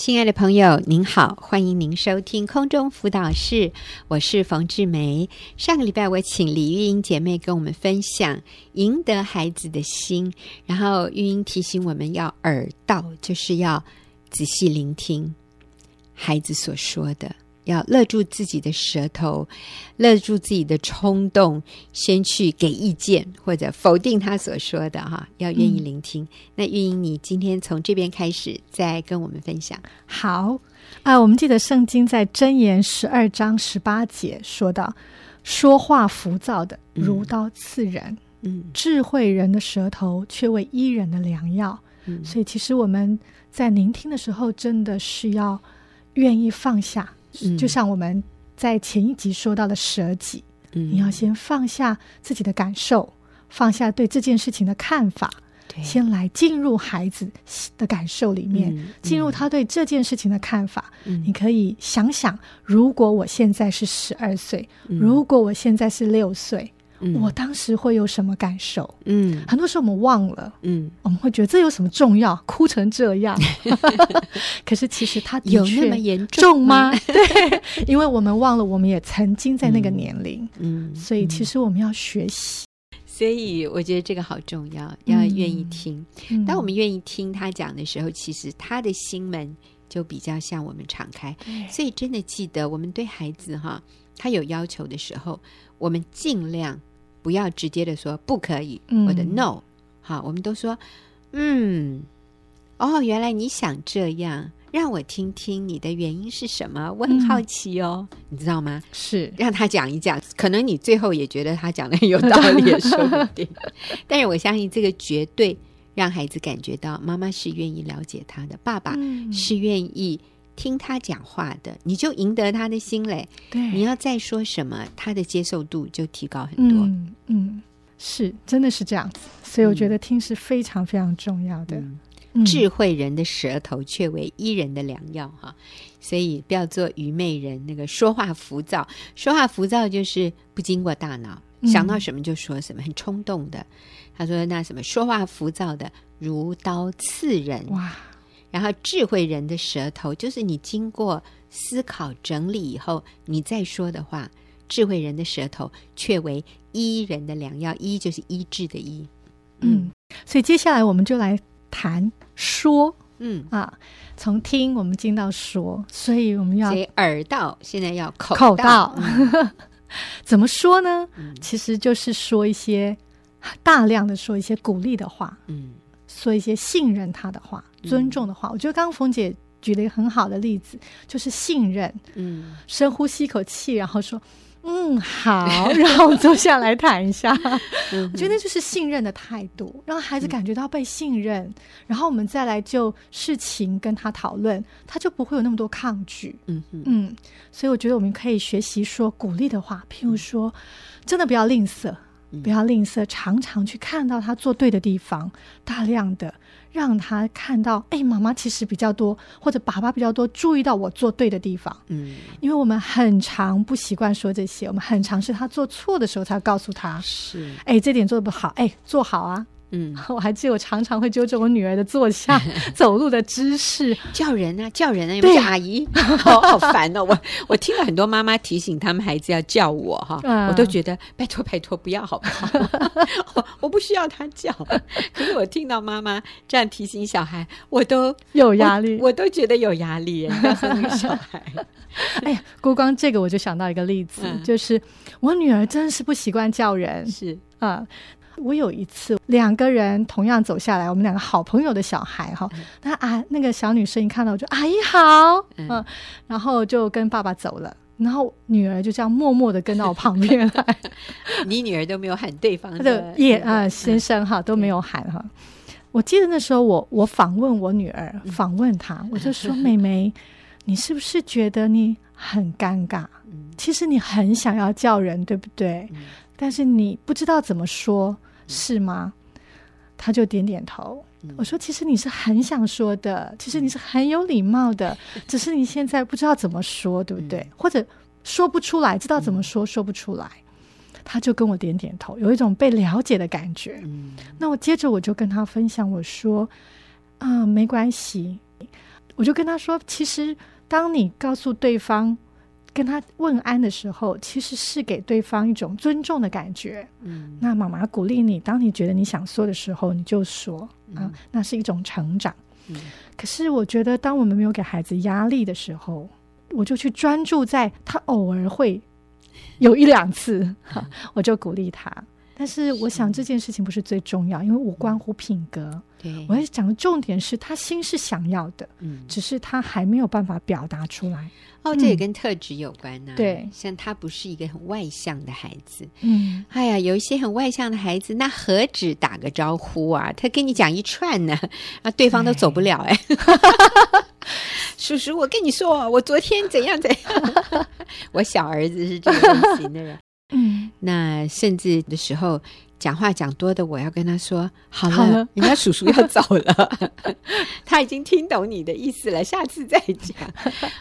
亲爱的朋友，您好，欢迎您收听空中辅导室，我是冯志梅。上个礼拜我请李玉英姐妹跟我们分享赢得孩子的心，然后玉英提醒我们要耳道，就是要仔细聆听孩子所说的。要勒住自己的舌头，勒住自己的冲动，先去给意见或者否定他所说的哈。要愿意聆听。嗯、那玉英，你今天从这边开始，再跟我们分享。好啊、呃，我们记得圣经在箴言十二章十八节说到：“说话浮躁的，如刀刺人；嗯，智慧人的舌头却为伊人的良药。嗯”所以，其实我们在聆听的时候，真的是要愿意放下。就像我们在前一集说到的舍己，嗯，你要先放下自己的感受，放下对这件事情的看法，先来进入孩子的感受里面，嗯，进入他对这件事情的看法。嗯，你可以想想，如果我现在是十二岁，嗯，如果我现在是六岁。我当时会有什么感受？嗯，很多时候我们忘了，嗯，我们会觉得这有什么重要？哭成这样，可是其实他有那么严重吗？对，因为我们忘了，我们也曾经在那个年龄，嗯，所以其实我们要学习。所以我觉得这个好重要，要愿意听。当我们愿意听他讲的时候，其实他的心门就比较向我们敞开。所以真的记得，我们对孩子哈，他有要求的时候，我们尽量。不要直接的说不可以，或者 no，好，我们都说，嗯，哦，原来你想这样，让我听听你的原因是什么，我很好奇哦，嗯、你知道吗？是让他讲一讲，可能你最后也觉得他讲的很有道理，也说不定。但是我相信这个绝对让孩子感觉到妈妈是愿意了解他的，爸爸是愿意。听他讲话的，你就赢得他的心嘞。对，你要再说什么，他的接受度就提高很多。嗯，嗯，是，真的是这样子。所以我觉得听是非常非常重要的。嗯嗯、智慧人的舌头却为医人的良药，哈。所以不要做愚昧人，那个说话浮躁，说话浮躁就是不经过大脑，嗯、想到什么就说什么，很冲动的。他说：“那什么，说话浮躁的，如刀刺人。”哇。然后，智慧人的舌头，就是你经过思考整理以后，你再说的话。智慧人的舌头，却为医人的良药。医就是医治的医。嗯，嗯，所以接下来我们就来谈说。嗯啊，从听我们进到说，所以我们要耳道，现在要口口道。嗯、怎么说呢？嗯、其实就是说一些大量的说一些鼓励的话。嗯。说一些信任他的话、尊重的话，嗯、我觉得刚刚冯姐举了一个很好的例子，就是信任。嗯，深呼吸一口气，然后说：“嗯，好。”然后坐下来谈一下。我觉得那就是信任的态度，让孩子感觉到被信任，嗯、然后我们再来就事情跟他讨论，他就不会有那么多抗拒。嗯哼嗯，所以我觉得我们可以学习说鼓励的话，譬如说，真的不要吝啬。不要吝啬，常常去看到他做对的地方，大量的让他看到，哎，妈妈其实比较多，或者爸爸比较多，注意到我做对的地方。嗯，因为我们很常不习惯说这些，我们很常是他做错的时候才告诉他，是，哎，这点做的不好，哎，做好啊。嗯，我还记得我常常会纠正我女儿的坐下、走路的姿势，叫人啊，叫人啊，有没有阿姨，好好烦哦。我我听了很多妈妈提醒他们孩子要叫我哈，我都觉得拜托拜托不要好不好？我我不需要他叫，可是我听到妈妈这样提醒小孩，我都有压力，我都觉得有压力。告诉那个小孩，哎呀，郭光这个我就想到一个例子，就是我女儿真是不习惯叫人，是。啊。我有一次，两个人同样走下来，我们两个好朋友的小孩哈，那啊，那个小女生一看到我就阿姨好，嗯，然后就跟爸爸走了，然后女儿就这样默默的跟到我旁边来。你女儿都没有喊对方的叶啊先生哈都没有喊哈。我记得那时候我我访问我女儿，访问她，我就说 妹妹，你是不是觉得你很尴尬？其实你很想要叫人，对不对？但是你不知道怎么说。是吗？他就点点头。我说：“其实你是很想说的，其实你是很有礼貌的，只是你现在不知道怎么说，对不对？或者说不出来，知道怎么说，说不出来。”他就跟我点点头，有一种被了解的感觉。那我接着我就跟他分享，我说：“啊，没关系。”我就跟他说，其实当你告诉对方。跟他问安的时候，其实是给对方一种尊重的感觉。嗯，那妈妈鼓励你，当你觉得你想说的时候，你就说、嗯、啊，那是一种成长。嗯，可是我觉得，当我们没有给孩子压力的时候，我就去专注在他偶尔会有一两次，嗯、我就鼓励他。但是我想这件事情不是最重要，因为无关乎品格。对，我要讲的重点是他心是想要的，嗯，只是他还没有办法表达出来。哦，这也跟特质有关呢、啊。对，像他不是一个很外向的孩子，嗯，哎呀，有一些很外向的孩子，那何止打个招呼啊？他跟你讲一串呢，啊，对方都走不了哎。叔叔，我跟你说，我昨天怎样怎样。我小儿子是这个类型的人。嗯，那甚至的时候讲话讲多的，我要跟他说好了，好了，人家叔叔要走了，他已经听懂你的意思了，下次再讲。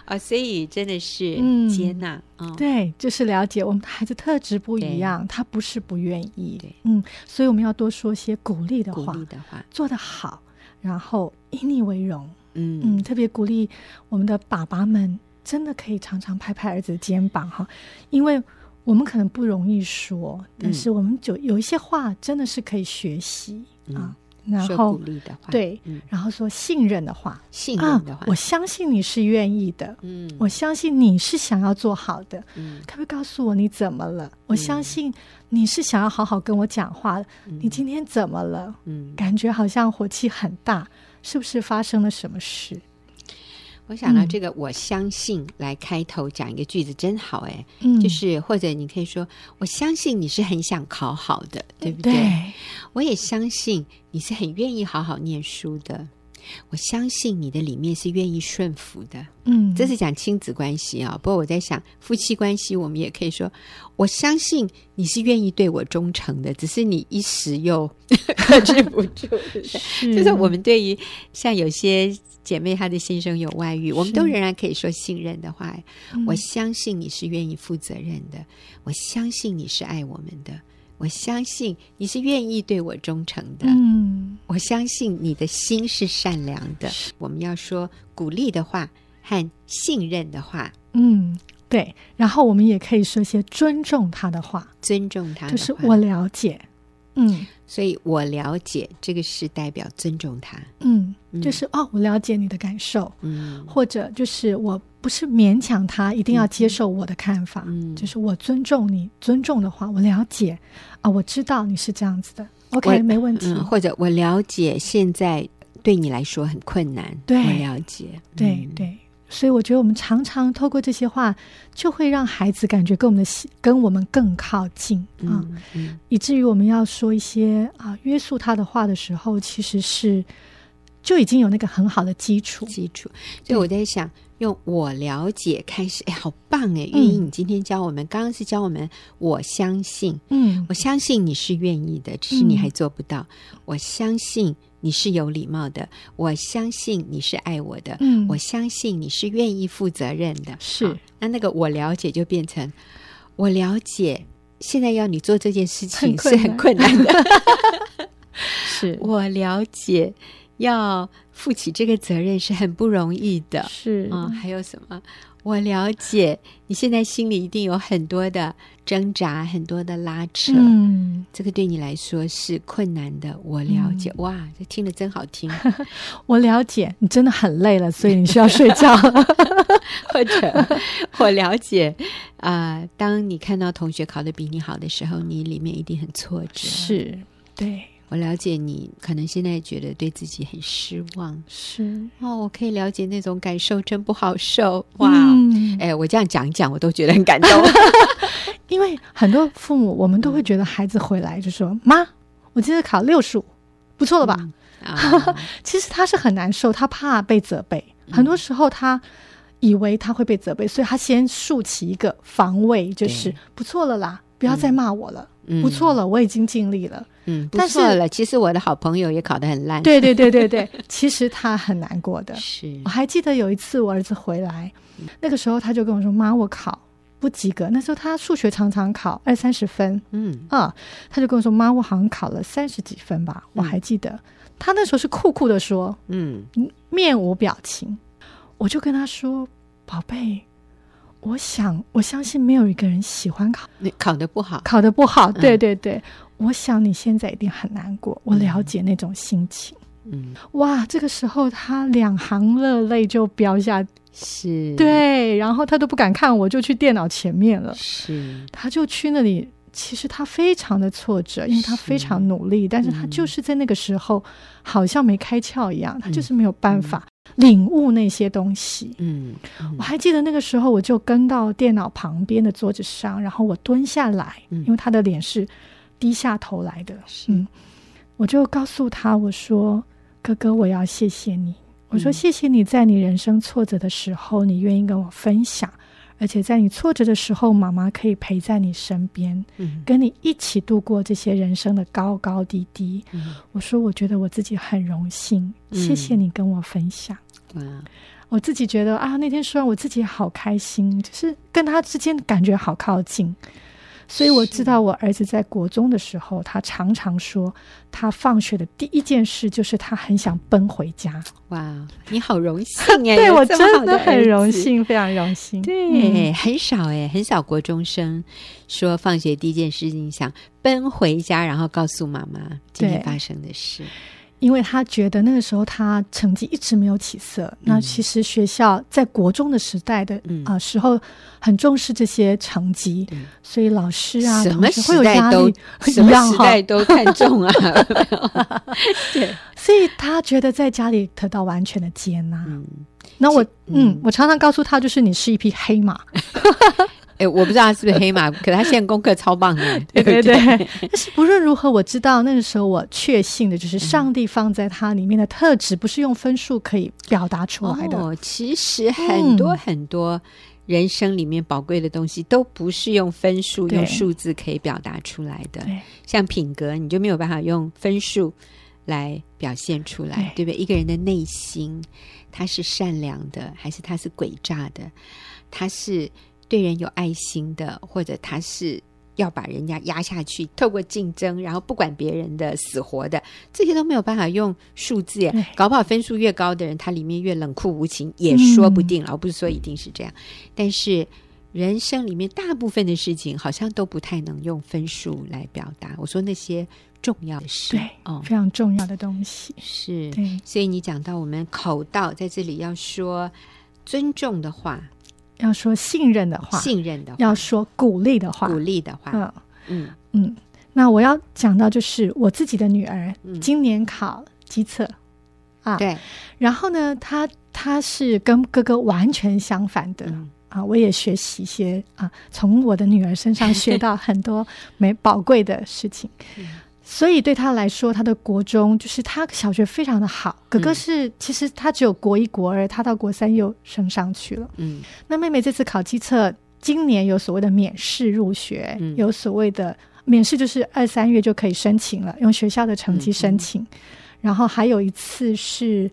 啊。所以真的是接纳啊，嗯哦、对，就是了解我们的孩子特质不一样，他不是不愿意，对。嗯，所以我们要多说些鼓励的话，鼓励的话，做得好，然后以你为荣，嗯。嗯，特别鼓励我们的爸爸们，真的可以常常拍拍儿子的肩膀哈，因为。我们可能不容易说，但是我们就有一些话真的是可以学习、嗯、啊。然后鼓励的话，对，嗯、然后说信任的话，信任的话、啊，我相信你是愿意的，嗯，我相信你是想要做好的，嗯，可不可以告诉我你怎么了？嗯、我相信你是想要好好跟我讲话的，嗯、你今天怎么了？嗯，感觉好像火气很大，是不是发生了什么事？我想到这个，我相信来开头讲一个句子真好哎，嗯，就是或者你可以说，我相信你是很想考好的，对不对？对，我也相信你是很愿意好好念书的，我相信你的里面是愿意顺服的，嗯，这是讲亲子关系啊。不过我在想夫妻关系，我们也可以说，我相信你是愿意对我忠诚的，只是你一时又 克制不住，是就是我们对于像有些。姐妹，她的先生有外遇，我们都仍然可以说信任的话。嗯、我相信你是愿意负责任的，我相信你是爱我们的，我相信你是愿意对我忠诚的。嗯，我相信你的心是善良的。我们要说鼓励的话和信任的话。嗯，对。然后我们也可以说些尊重他的话，尊重他的话，就是我了解。嗯，所以我了解这个是代表尊重他。嗯，就是哦，我了解你的感受。嗯，或者就是我不是勉强他一定要接受我的看法。嗯，就是我尊重你，尊重的话，我了解啊，我知道你是这样子的。OK，没问题。嗯，或者我了解现在对你来说很困难。对，我了解。对对。所以我觉得我们常常透过这些话，就会让孩子感觉跟我们的心跟我们更靠近啊，嗯。嗯、以至于我们要说一些啊约束他的话的时候，其实是就已经有那个很好的基础。基础。所以我在想，用我了解开始，哎，好棒哎！玉英，你今天教我们，刚刚是教我们，我相信，嗯，我相信你是愿意的，只是你还做不到，嗯、我相信。你是有礼貌的，我相信你是爱我的，嗯，我相信你是愿意负责任的，是。那那个我了解就变成我了解，现在要你做这件事情是很困难的，是。我了解要负起这个责任是很不容易的，是啊、嗯。还有什么？我了解你现在心里一定有很多的挣扎，很多的拉扯。嗯，这个对你来说是困难的。我了解，嗯、哇，这听着真好听。我了解你真的很累了，所以你需要睡觉。或者我了解啊、呃，当你看到同学考得比你好的时候，你里面一定很挫折。是，对。我了解你，可能现在觉得对自己很失望，是哦，我可以了解那种感受，真不好受。哇，哎、我这样讲一讲，我都觉得很感动。因为很多父母，我们都会觉得孩子回来就说：“妈，我今天考六十五，不错了吧？”嗯 啊、其实他是很难受，他怕被责备。嗯、很多时候，他以为他会被责备，所以他先竖起一个防卫，就是不错了啦，不要再骂我了。嗯不错了，我已经尽力了。嗯，不错了。其实我的好朋友也考得很烂。对对对对对，其实他很难过的。是，我还记得有一次我儿子回来，那个时候他就跟我说：“妈，我考不及格。”那时候他数学常常考二三十分。嗯啊，他就跟我说：“妈，我好像考了三十几分吧？”我还记得他那时候是酷酷的说：“嗯，面无表情。”我就跟他说：“宝贝，我想我相信没有一个人喜欢考。你考得不好，考得不好。对对对，嗯、我想你现在一定很难过，我了解那种心情。嗯，哇，这个时候他两行热泪就飙下，是。对，然后他都不敢看我，就去电脑前面了。是，他就去那里。”其实他非常的挫折，因为他非常努力，是但是他就是在那个时候好像没开窍一样，嗯、他就是没有办法领悟那些东西。嗯，嗯我还记得那个时候，我就跟到电脑旁边的桌子上，然后我蹲下来，嗯、因为他的脸是低下头来的。是嗯，我就告诉他，我说：“哥哥，我要谢谢你。我说谢谢你在你人生挫折的时候，你愿意跟我分享。”而且在你挫折的时候，妈妈可以陪在你身边，嗯、跟你一起度过这些人生的高高低低。嗯、我说，我觉得我自己很荣幸，嗯、谢谢你跟我分享。嗯、我自己觉得啊，那天说完我自己好开心，就是跟他之间感觉好靠近。所以我知道，我儿子在国中的时候，他常常说，他放学的第一件事就是他很想奔回家。哇，你好荣幸哎！对，我真的很荣幸，非常荣幸。对，嗯、很少哎，很少国中生说放学第一件事情想奔回家，然后告诉妈妈今天发生的事。因为他觉得那个时候他成绩一直没有起色，嗯、那其实学校在国中的时代的啊、嗯。呃、时候很重视这些成绩，对。所以老师啊什么时代都 什么时代都看重啊，对，所以他觉得在家里得到完全的接纳。嗯，那我嗯，嗯，我常常告诉他，就是你是一匹黑马。哎，我不知道他是不是黑马，可他现在功课超棒的，对对对。但是不论如何，我知道那个时候我确信的就是上帝放在他里面的特质，不是用分数可以表达出来的。哦，其实很多很多人生里面宝贵的东西，都不是用分数、用数字可以表达出来的。像品格，你就没有办法用分数来表现出来，对不对？一个人的内心，他是善良的，还是他是诡诈的？他是。对人有爱心的，或者他是要把人家压下去，透过竞争，然后不管别人的死活的，这些都没有办法用数字。对搞不好分数越高的人，他里面越冷酷无情，也说不定。而、嗯、不是说一定是这样。但是人生里面大部分的事情，好像都不太能用分数来表达。我说那些重要的事，对，哦，非常重要的东西是。对所以你讲到我们口道在这里要说尊重的话。要说信任的话，信任的话，要说鼓励的话，鼓励的话。嗯嗯嗯。那我要讲到就是我自己的女儿，今年考机测啊。对。然后呢，她她是跟哥哥完全相反的啊。我也学习一些啊，从我的女儿身上学到很多没宝贵的事情。所以对他来说，他的国中就是他小学非常的好。哥哥是、嗯、其实他只有国一、国二，他到国三又升上去了。嗯，那妹妹这次考基测，今年有所谓的免试入学，嗯、有所谓的免试就是二三月就可以申请了，用学校的成绩申请。然后还有一次是。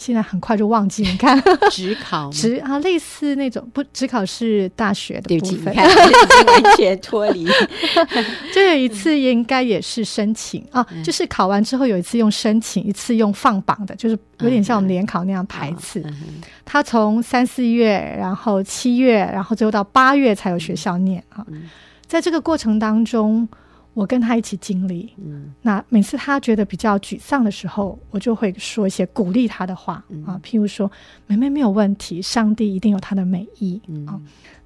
现在很快就忘记，你看，只考，只啊，类似那种不，只考是大学的部分，看完全脱离。就有一次应该也是申请啊，就是考完之后有一次用申请，一次用放榜的，就是有点像我们联考那样排次。他从三四月，然后七月，然后最后到八月才有学校念啊。在这个过程当中。我跟他一起经历，嗯，那每次他觉得比较沮丧的时候，我就会说一些鼓励他的话，嗯、啊，譬如说：“妹妹没有问题，上帝一定有他的美意。嗯”啊，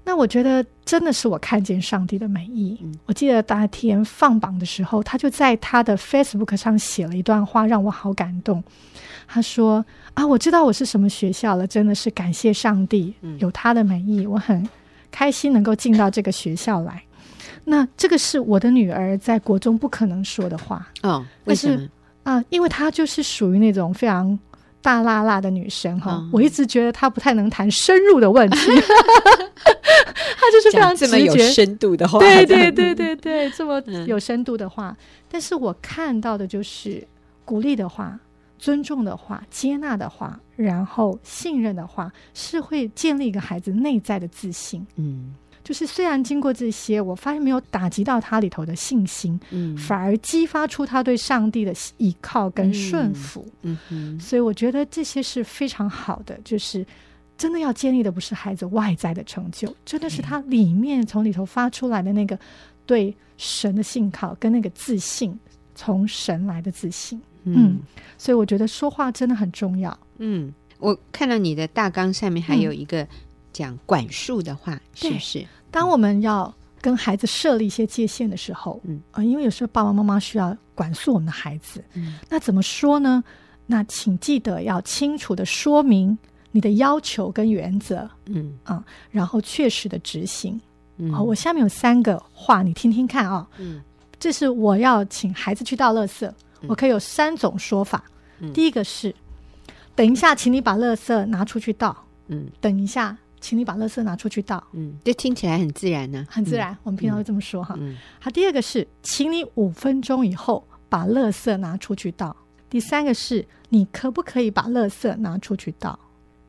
那我觉得真的是我看见上帝的美意。嗯、我记得那天放榜的时候，他就在他的 Facebook 上写了一段话，让我好感动。他说：“啊，我知道我是什么学校了，真的是感谢上帝有他的美意，我很开心能够进到这个学校来。”那这个是我的女儿在国中不可能说的话哦，为什么啊？因为她就是属于那种非常大辣辣的女生哈。哦、我一直觉得她不太能谈深入的问题，她就是非常直觉这么有深度的话，对对对对对，这么 有深度的话。嗯、但是我看到的就是鼓励的话、尊重的话、接纳的话，然后信任的话，是会建立一个孩子内在的自信。嗯。就是虽然经过这些，我发现没有打击到他里头的信心，嗯，反而激发出他对上帝的依靠跟顺服，嗯，嗯，所以我觉得这些是非常好的，就是真的要建立的不是孩子外在的成就，真的是他里面从里头发出来的那个对神的信靠跟那个自信，从神来的自信。嗯，嗯，所以我觉得说话真的很重要。嗯，我看到你的大纲下面还有一个讲管束的话，嗯、是不是？当我们要跟孩子设立一些界限的时候，嗯啊、呃，因为有时候爸爸妈妈需要管束我们的孩子，嗯，那怎么说呢？那请记得要清楚的说明你的要求跟原则，嗯啊、呃，然后确实的执行。嗯，好，我下面有三个话，你听听看啊、哦。嗯，这是我要请孩子去倒垃圾，嗯、我可以有三种说法。嗯，第一个是，等一下，请你把垃圾拿出去倒。嗯，等一下。请你把垃圾拿出去倒。嗯，这听起来很自然呢、啊，很自然。嗯、我们平常会这么说哈。嗯。好，第二个是，请你五分钟以后把垃圾拿出去倒。第三个是，你可不可以把垃圾拿出去倒？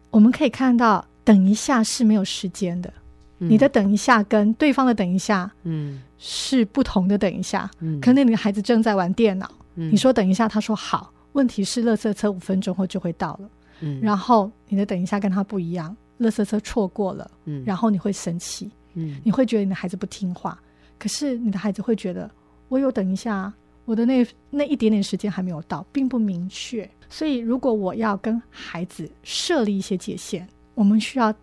我们可以看到，等一下是没有时间的。嗯、你的等一下跟对方的等一下，嗯，是不同的等一下。嗯。可能你的孩子正在玩电脑，嗯、你说等一下，他说好。问题是，垃圾车五分钟后就会到了。嗯。然后你的等一下跟他不一样。垃圾车错过了，嗯，然后你会生气，嗯，你会觉得你的孩子不听话，可是你的孩子会觉得我有等一下，我的那那一点点时间还没有到，并不明确。所以，如果我要跟孩子设立一些界限，我们需要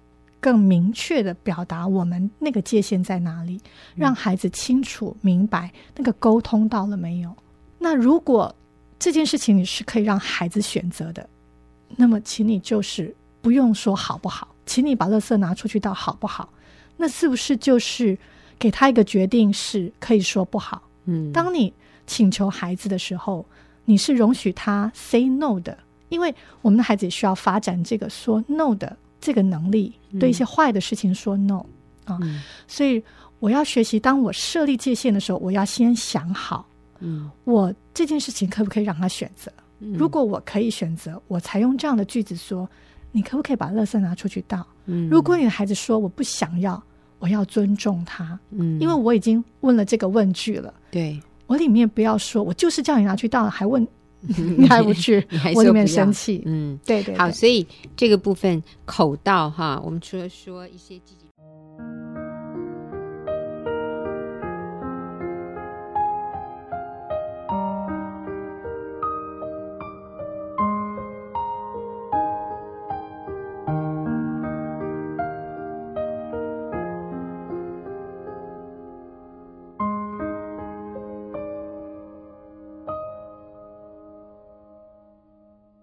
更明确的表达我们那个界限在哪里，让孩子清楚明白那个沟通到了没有。那如果这件事情你是可以让孩子选择的，那么请你就是不用说好不好。请你把垃圾拿出去倒好不好？那是不是就是给他一个决定，是可以说不好？嗯，当你请求孩子的时候，你是容许他 say no 的，因为我们的孩子也需要发展这个说 no 的这个能力，嗯、对一些坏的事情说 no 啊。嗯、所以我要学习，当我设立界限的时候，我要先想好，嗯，我这件事情可不可以让他选择？嗯、如果我可以选择，我才用这样的句子说。你可不可以把垃圾拿出去倒？嗯，如果你的孩子说我不想要，我要尊重他，嗯，因为我已经问了这个问句了。对，我里面不要说，我就是叫你拿去倒，还问 你还不去，你还我里面生气。嗯，对，对对。好，所以这个部分口道哈，我们除了说一些。